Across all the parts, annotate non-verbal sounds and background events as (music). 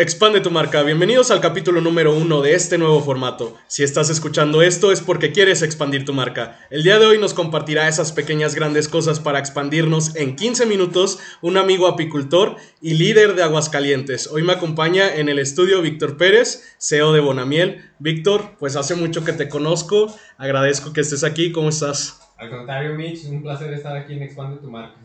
Expande tu marca. Bienvenidos al capítulo número uno de este nuevo formato. Si estás escuchando esto es porque quieres expandir tu marca. El día de hoy nos compartirá esas pequeñas grandes cosas para expandirnos en 15 minutos un amigo apicultor y líder de Aguascalientes. Hoy me acompaña en el estudio Víctor Pérez, CEO de Bonamiel. Víctor, pues hace mucho que te conozco. Agradezco que estés aquí. ¿Cómo estás? Al contrario, Mitch, un placer estar aquí en Expande tu marca.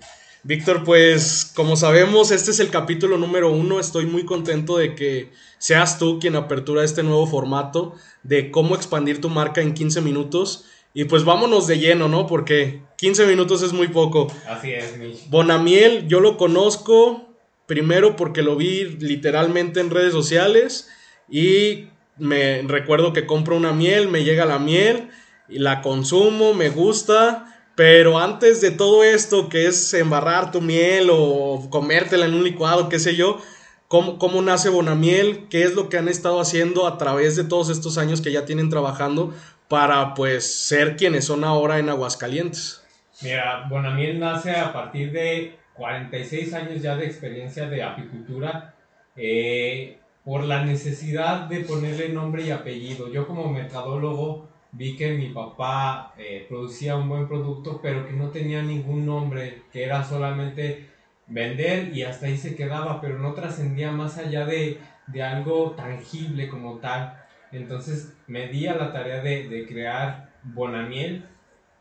Víctor, pues como sabemos, este es el capítulo número uno. Estoy muy contento de que seas tú quien apertura este nuevo formato de cómo expandir tu marca en 15 minutos. Y pues vámonos de lleno, ¿no? Porque 15 minutos es muy poco. Así es, Mitch. Bonamiel, yo lo conozco primero porque lo vi literalmente en redes sociales y me recuerdo que compro una miel, me llega la miel y la consumo, me gusta pero antes de todo esto, que es embarrar tu miel o comértela en un licuado, qué sé yo, ¿cómo, cómo nace Bonamiel? ¿Qué es lo que han estado haciendo a través de todos estos años que ya tienen trabajando para pues ser quienes son ahora en Aguascalientes? Mira, Bonamiel nace a partir de 46 años ya de experiencia de apicultura eh, por la necesidad de ponerle nombre y apellido. Yo como mercadólogo vi que mi papá eh, producía un buen producto, pero que no tenía ningún nombre, que era solamente vender y hasta ahí se quedaba, pero no trascendía más allá de, de, algo tangible como tal. Entonces me di a la tarea de, de crear Bonamiel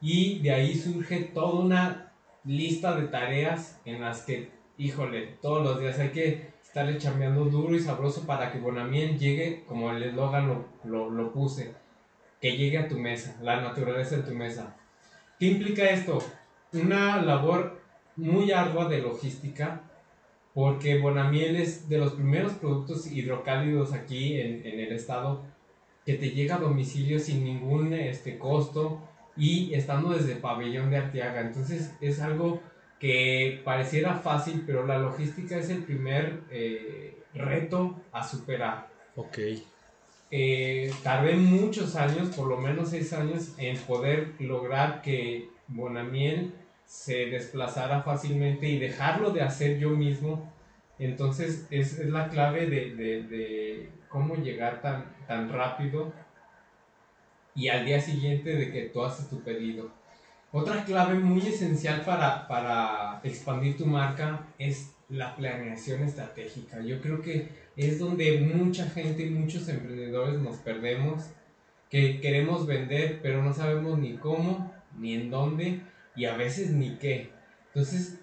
y de ahí surge toda una lista de tareas en las que, híjole, todos los días hay que estarle chambeando duro y sabroso para que Bonamiel llegue como el eslogan lo, lo, lo puse que llegue a tu mesa, la naturaleza en tu mesa. ¿Qué implica esto? Una labor muy ardua de logística, porque Bonamiel es de los primeros productos hidrocálidos aquí en, en el estado que te llega a domicilio sin ningún este, costo y estando desde pabellón de Arteaga. Entonces es algo que pareciera fácil, pero la logística es el primer eh, reto a superar. Ok. Eh, tardé muchos años, por lo menos seis años, en poder lograr que Bonamiel se desplazara fácilmente y dejarlo de hacer yo mismo. Entonces es, la clave de, cómo llegar tan rápido y al día siguiente de que tú haces tu pedido. Otra clave muy esencial para, para expandir tu marca es la planeación estratégica. Yo creo que es donde mucha gente muchos emprendedores nos perdemos, que queremos vender, pero no sabemos ni cómo, ni en dónde, y a veces ni qué. Entonces,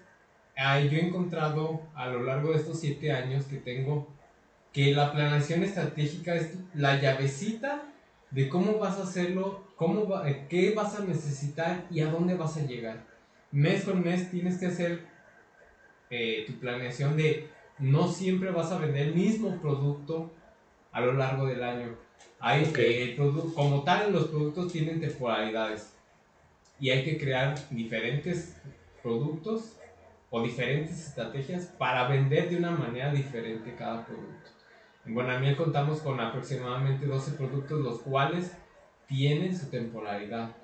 yo he encontrado a lo largo de estos siete años que tengo que la planeación estratégica es la llavecita de cómo vas a hacerlo, cómo qué vas a necesitar y a dónde vas a llegar. Mes con mes tienes que hacer eh, tu planeación de no siempre vas a vender el mismo producto a lo largo del año. Hay, okay. eh, como tal, los productos tienen temporalidades y hay que crear diferentes productos o diferentes estrategias para vender de una manera diferente cada producto. En Bonamiel contamos con aproximadamente 12 productos, los cuales tienen su temporalidad.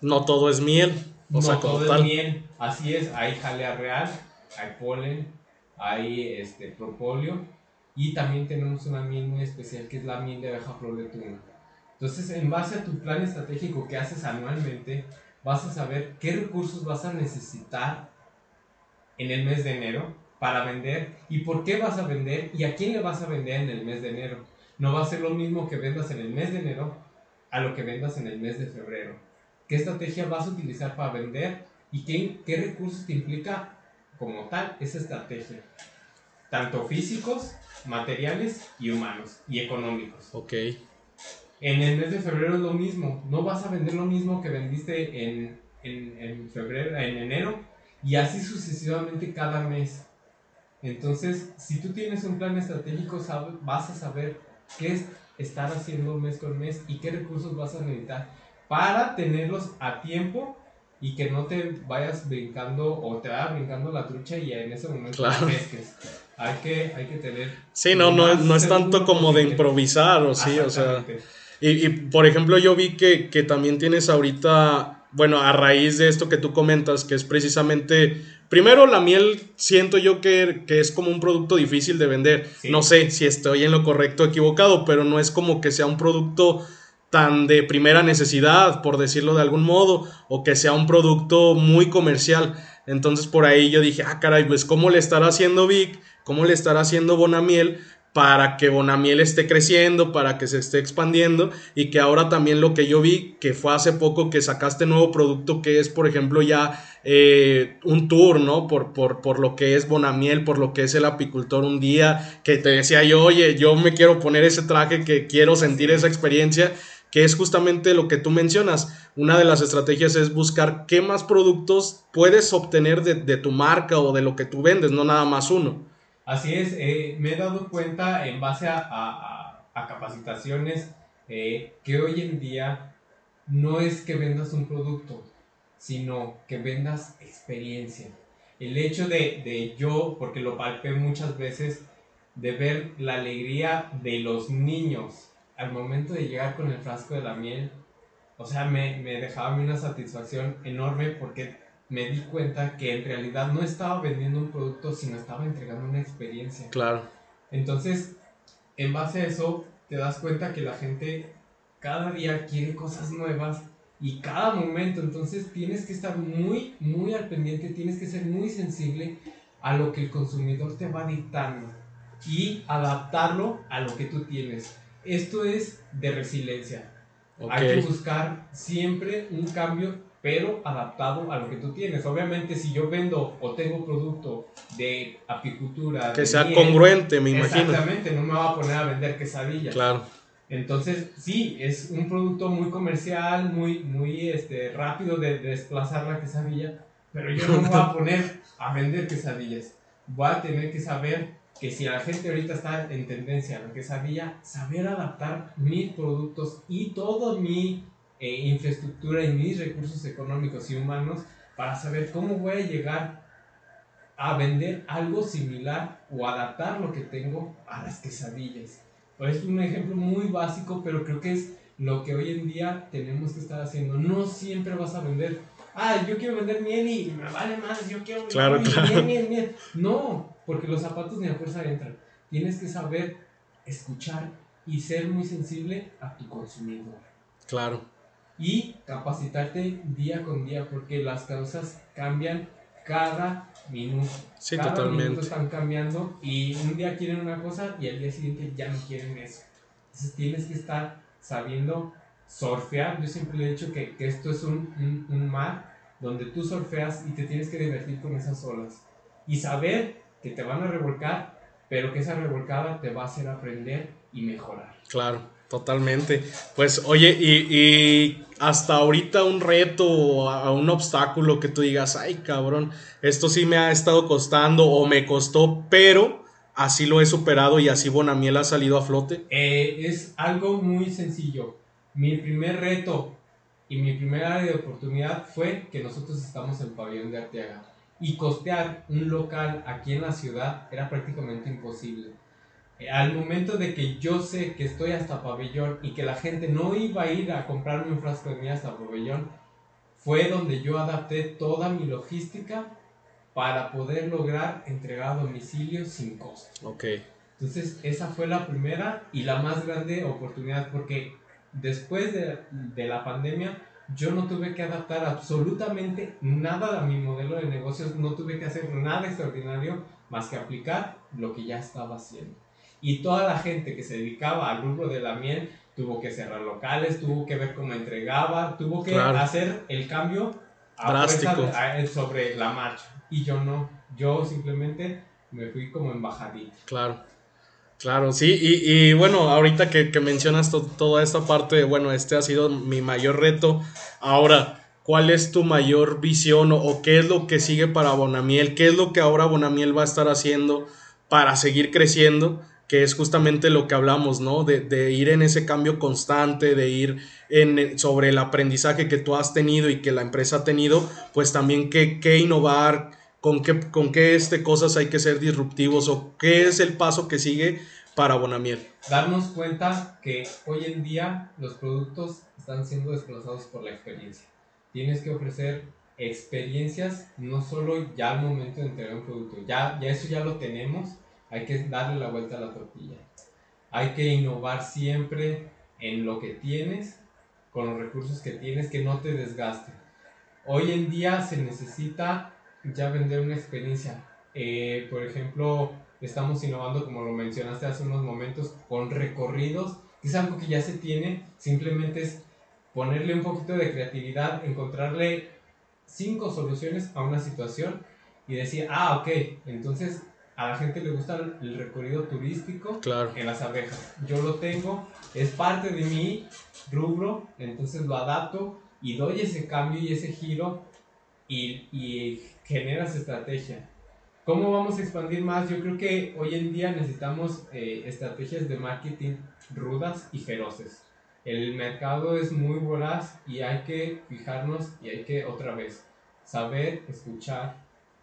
No todo es miel. O no sea, todo es miel. Así es, hay jalea real, hay polen, hay este, propóleo y también tenemos una miel muy especial que es la miel de abeja flor de tuna. Entonces, en base a tu plan estratégico que haces anualmente, vas a saber qué recursos vas a necesitar en el mes de enero para vender y por qué vas a vender y a quién le vas a vender en el mes de enero. No va a ser lo mismo que vendas en el mes de enero a lo que vendas en el mes de febrero. ¿Qué estrategia vas a utilizar para vender y qué, qué recursos te implica como tal esa estrategia, tanto físicos, materiales y humanos y económicos. Ok. En el mes de febrero es lo mismo, no vas a vender lo mismo que vendiste en, en, en febrero, en enero y así sucesivamente cada mes. Entonces, si tú tienes un plan estratégico, vas a saber qué es estar haciendo mes con mes y qué recursos vas a necesitar para tenerlos a tiempo y que no te vayas brincando o te vaya brincando la trucha y en ese momento Claro. pesques. Hay que, hay que tener... Sí, no, no, no es tanto como de improvisar, o sí, o sea. Y, y, por ejemplo, yo vi que, que también tienes ahorita, bueno, a raíz de esto que tú comentas, que es precisamente primero la miel siento yo que, que es como un producto difícil de vender. Sí. No sé si estoy en lo correcto o equivocado, pero no es como que sea un producto tan de primera necesidad, por decirlo de algún modo, o que sea un producto muy comercial. Entonces por ahí yo dije, ah, caray, pues cómo le estará haciendo Vic, cómo le estará haciendo Bonamiel para que Bonamiel esté creciendo, para que se esté expandiendo y que ahora también lo que yo vi, que fue hace poco que sacaste nuevo producto que es, por ejemplo, ya eh, un tour, ¿no? Por, por, por lo que es Bonamiel, por lo que es el apicultor un día, que te decía yo, oye, yo me quiero poner ese traje, que quiero sentir esa experiencia que es justamente lo que tú mencionas. Una de las estrategias es buscar qué más productos puedes obtener de, de tu marca o de lo que tú vendes, no nada más uno. Así es, eh, me he dado cuenta en base a, capacitaciones eh, que hoy en día no es que vendas un producto, sino que vendas experiencia. El hecho de, yo, porque lo palpé muchas veces, de ver la alegría de los niños al momento de llegar con el frasco de la miel, o sea, me, me dejaba una satisfacción enorme porque me di cuenta que en realidad no estaba vendiendo un producto, sino estaba entregando una experiencia. Claro, Entonces, en base a eso, te das cuenta que la gente cada día quiere cosas nuevas y cada momento, entonces tienes que estar muy, muy al pendiente, tienes que ser muy sensible a lo que el consumidor te va dictando y adaptarlo a lo que tú tienes. Esto es de resiliencia. Hay que buscar siempre un cambio, pero adaptado a lo que tú tienes. Obviamente, si yo vendo o tengo producto de apicultura, Que de sea miel, congruente, me imagino. Exactamente, no me va a poner a vender quesadillas. Claro, Entonces, sí, es un producto muy comercial, muy, muy este, rápido de, de desplazar la quesadilla, pero yo no me voy a (laughs) poner a vender quesadillas. Voy a tener que saber que si la gente ahorita está en tendencia a la quesadilla, saber adaptar mis productos y toda mi eh, infraestructura y mis recursos económicos y humanos para saber cómo voy a llegar a vender algo similar o adaptar lo que tengo a las quesadillas. Pues es un ejemplo muy básico, pero creo que es lo que hoy en día tenemos que estar haciendo. No siempre vas a vender, ah, yo quiero vender miel y me vale más, yo quiero vender Claro, miel, claro. miel, miel, miel. No, porque los zapatos ni a fuerza entran. Tienes que saber escuchar y ser muy sensible a tu consumidor. claro. Y capacitarte día con día, porque las causas cambian cada minuto. Sí, Cada totalmente. minuto están cambiando y un día quieren una cosa y al día siguiente ya no quieren eso. Entonces tienes que estar sabiendo surfear. Yo siempre le he dicho que, que esto es un, un- un mar donde tú surfeas y te tienes que divertir con esas olas. Y saber que te van a revolcar, pero que esa revolcada te va a hacer aprender y mejorar. Claro, totalmente. Pues oye, y, y hasta ahorita un reto o un obstáculo que tú digas, ay cabrón, esto sí me ha estado costando o me costó, pero así lo he superado y así Bonamiel ha salido a flote. Eh, es algo muy sencillo. Mi primer reto y mi primera área de oportunidad fue que nosotros estamos en Pabellón de Arteaga. Y costear un local aquí en la ciudad era prácticamente imposible. Al momento de que yo sé que estoy hasta Pabellón y que la gente no iba a ir a comprarme un frasco de miel hasta Pabellón, fue donde yo adapté toda mi logística para poder lograr entregar a domicilio sin costo. Ok, Entonces, esa fue la primera y la más grande oportunidad porque después de, de la pandemia yo no tuve que adaptar absolutamente nada a mi modelo de negocios, no tuve que hacer nada extraordinario más que aplicar lo que ya estaba haciendo. Y toda la gente que se dedicaba al rubro de la miel tuvo que cerrar locales, tuvo que ver cómo entregaba, tuvo que Claro. hacer el cambio a Drástico. de- a- sobre la marcha. Y yo no, yo simplemente me fui como embajadita. claro. Claro, sí, y, y bueno, ahorita que, que mencionas to- toda esta parte, bueno, este ha sido mi mayor reto. Ahora, ¿cuál es tu mayor visión o, o qué es lo que sigue para Bonamiel? ¿Qué es lo que ahora Bonamiel va a estar haciendo para seguir creciendo? Que es justamente lo que hablamos, ¿no? De, ir en ese cambio constante, de ir sobre el aprendizaje que tú has tenido y que la empresa ha tenido, pues también qué, qué innovar, con qué, con qué este, cosas hay que ser disruptivos o qué es el paso que sigue para Bonamiel. Darnos cuenta que hoy en día los productos están siendo desplazados por la experiencia. Tienes que ofrecer experiencias, no solo ya al momento de entregar un producto, ya, ya eso ya lo tenemos, hay que darle la vuelta a la tortilla. Hay que innovar siempre en lo que tienes, con los recursos que tienes, que no te desgaste. Hoy en día se necesita ya vender una experiencia. Eh, por ejemplo, estamos innovando, como lo mencionaste hace unos momentos, con recorridos, que es algo que ya se tiene, simplemente es ponerle un poquito de creatividad, encontrarle cinco soluciones a una situación y decir, ah, ok, entonces a la gente le gusta el recorrido turístico en las abejas. Yo lo tengo, es parte de mi rubro, entonces lo adapto y doy ese cambio y ese giro y, y generas estrategia. ¿Cómo vamos a expandir más? Yo creo que hoy en día necesitamos eh, estrategias de marketing rudas y feroces. El mercado es muy voraz y hay que fijarnos y hay que otra vez saber escuchar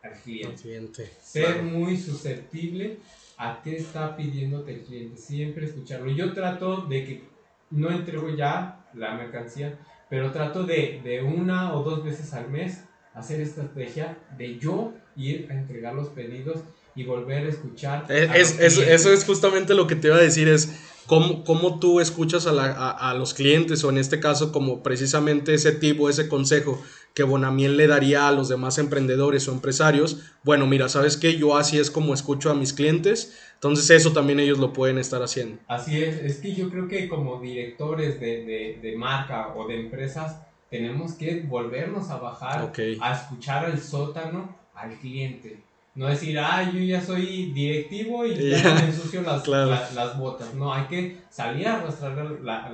al cliente. Ser muy susceptible a qué está pidiéndote el cliente. Siempre escucharlo. Yo trato de que no entrego ya la mercancía, pero trato de, de una o dos veces al mes hacer estrategia de yo ir a entregar los pedidos y volver a escuchar. Es, eso es justamente lo que te iba a decir, es cómo, cómo tú escuchas a, a, los clientes o en este caso como precisamente ese tipo, ese consejo que Bonamiel le daría a los demás emprendedores o empresarios. Bueno, mira, ¿sabes qué? Yo así es como escucho a mis clientes, entonces eso también ellos lo pueden estar haciendo. Así es, es que yo creo que como directores de, de, de marca o de empresas, tenemos que volvernos a bajar, a escuchar al sótano, al cliente. No decir, ah, yo ya soy directivo y (laughs) ya me ensucio las, las, botas. No, hay que salir a arrastrar la,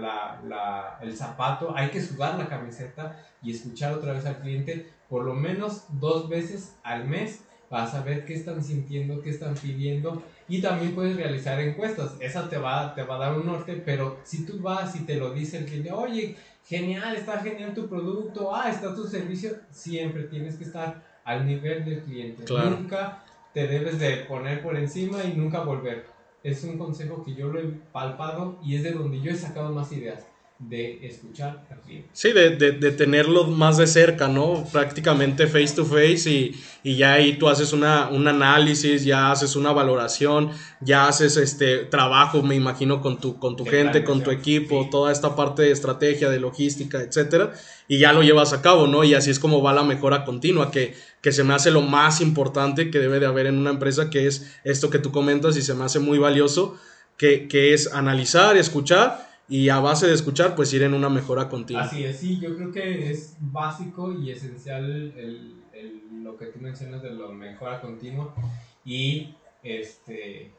la, el zapato, hay que sudar la camiseta y escuchar otra vez al cliente por lo menos dos veces al mes para saber qué están sintiendo, qué están pidiendo y también puedes realizar encuestas. Esa te va, te va a dar un norte, pero si tú vas y te lo dice el cliente, oye, genial, está genial tu producto, ah, está tu servicio, siempre tienes que estar al nivel del cliente. Nunca te debes de poner por encima y nunca volver. Es un consejo que yo lo he palpado y es de donde yo he sacado más ideas de escuchar. Sí, de, de, tenerlo más de cerca, ¿no? Prácticamente face to face y, y ya ahí tú haces una, un análisis, ya haces una valoración, ya haces este trabajo, me imagino, con tu, con tu gente, con tu equipo, toda esta parte de estrategia, de logística, etcétera, y ya lo llevas a cabo, ¿no? Y así es como va la mejora continua, que, que se me hace lo más importante que debe de haber en una empresa, que es esto que tú comentas y se me hace muy valioso, que, que es analizar, escuchar y a base de escuchar, pues ir en una mejora continua. Así es, sí, yo creo que es básico y esencial el, el, lo que tú mencionas de la mejora continua y este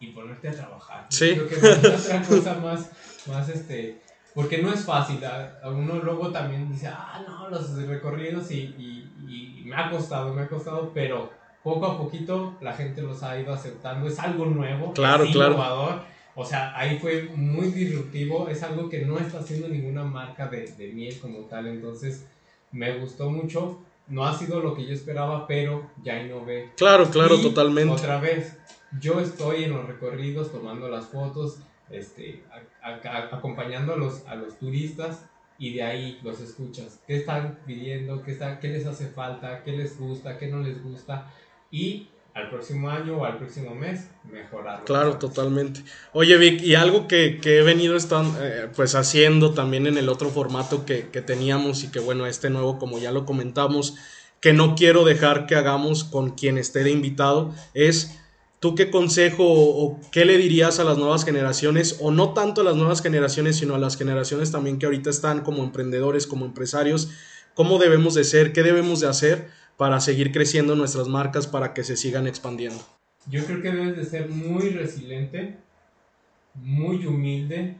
y ponerte a trabajar. Sí. creo que es otra (laughs) cosa más, más este, porque no es fácil. A, uno luego también dice, ah, no, los recorridos y, y, y, me ha costado, me ha costado, pero poco a poquito la gente los ha ido aceptando. Es algo nuevo, claro, es claro. O sea, ahí fue muy disruptivo, es algo que no está haciendo ninguna marca de, de miel como tal, entonces me gustó mucho. No ha sido lo que yo esperaba, pero ya innové. Claro, claro, totalmente. Otra vez, yo estoy en los recorridos tomando las fotos, este, acompañando a los, a los turistas y de ahí los escuchas. ¿Qué están pidiendo? ¿Qué, está, ¿Qué les hace falta? ¿Qué les gusta? ¿Qué no les gusta? Y al próximo año o al próximo mes mejorar. Claro, totalmente. Oye Vic, y algo que, he venido están, eh, pues haciendo también en el otro formato que, que, teníamos y que bueno, este nuevo como ya lo comentamos, que no quiero dejar que hagamos con quien esté de invitado, es tú qué consejo o, qué le dirías a las nuevas generaciones, o no tanto a las nuevas generaciones, sino a las generaciones también que ahorita están como emprendedores, como empresarios, cómo debemos de ser, qué debemos de hacer para seguir creciendo nuestras marcas para que se sigan expandiendo? Yo creo que debes de ser muy resiliente, muy humilde,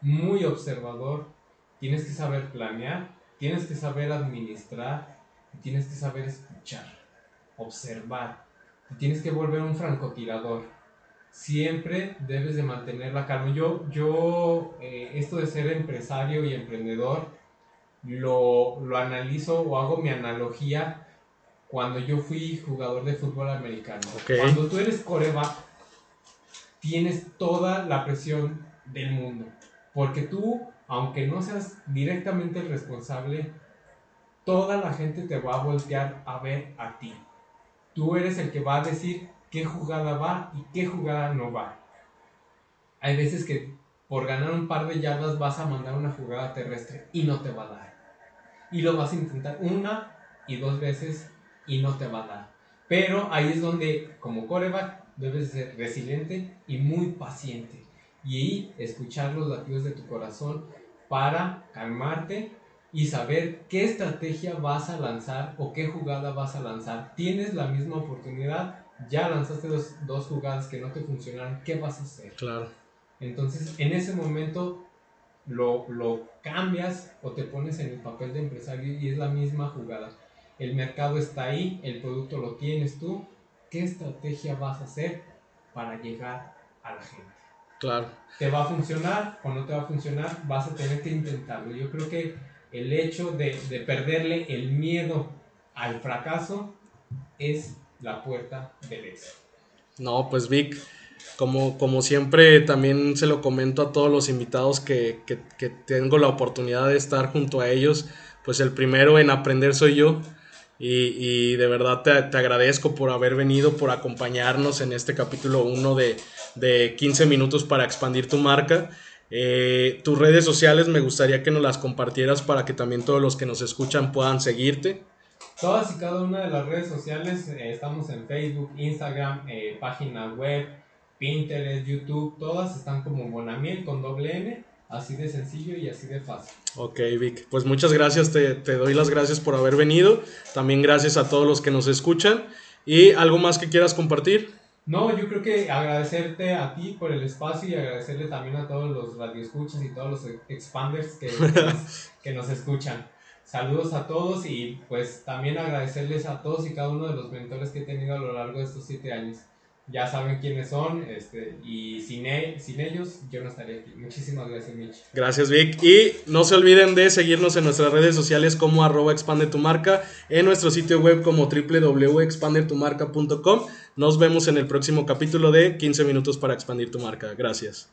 muy observador. Tienes que saber planear, tienes que saber administrar, tienes que saber escuchar, observar. tienes que volver un francotirador. Siempre debes de mantener la calma. Yo, yo eh, esto de ser empresario y emprendedor, lo, lo analizo o hago mi analogía cuando yo fui jugador de fútbol americano. Cuando tú eres coreback, tienes toda la presión del mundo. Porque tú, aunque no seas directamente el responsable, toda la gente te va a voltear a ver a ti. Tú eres el que va a decir qué jugada va y qué jugada no va. Hay veces que por ganar un par de yardas vas a mandar una jugada terrestre y no te va a dar. Y lo vas a intentar una y dos veces y no te va a dar. Pero ahí es donde, como coreback, debes ser resiliente y muy paciente. Y escuchar los latidos de tu corazón para calmarte y saber qué estrategia vas a lanzar o qué jugada vas a lanzar. Tienes la misma oportunidad, ya lanzaste dos, dos jugadas que no te funcionaron, ¿qué vas a hacer? Claro. Entonces, en ese momento lo, lo cambias o te pones en el papel de empresario y es la misma jugada. El mercado está ahí, el producto lo tienes tú. ¿Qué estrategia vas a hacer para llegar a la gente? Claro. ¿Te va a funcionar o no te va a funcionar? Vas a tener que intentarlo. Yo creo que el hecho de, de perderle el miedo al fracaso es la puerta del éxito. No, pues Vic, como, como siempre también se lo comento a todos los invitados que, que, que tengo la oportunidad de estar junto a ellos, pues el primero en aprender soy yo. Y, de verdad te, te, agradezco por haber venido, por acompañarnos en este capítulo 1 de, de 15 minutos para expandir tu marca. Eh, tus redes sociales me gustaría que nos las compartieras para que también todos los que nos escuchan puedan seguirte. Todas y cada una de las redes sociales, eh, estamos en Facebook, Instagram, eh, página web, Pinterest, YouTube, todas están como Bonamiel con doble N, así de sencillo y así de fácil. Ok, Vic, pues muchas gracias, te, te doy las gracias por haber venido, también gracias a todos los que nos escuchan y algo más que quieras compartir. No, yo creo que agradecerte a ti por el espacio y agradecerle también a todos los radioescuchas y todos los expanders que, que, (laughs) nos, que nos escuchan. Saludos a todos y pues también agradecerles a todos y cada uno de los mentores que he tenido a lo largo de estos siete años. Ya saben quiénes son este, y sin, e sin ellos yo no estaría aquí. Muchísimas gracias, Mitch. Gracias, Vic. Y no se olviden de seguirnos en nuestras redes sociales como arroba expande tu marca, en nuestro sitio web como www.expandetumarca.com. Nos vemos en el próximo capítulo de 15 minutos para expandir tu marca. Gracias.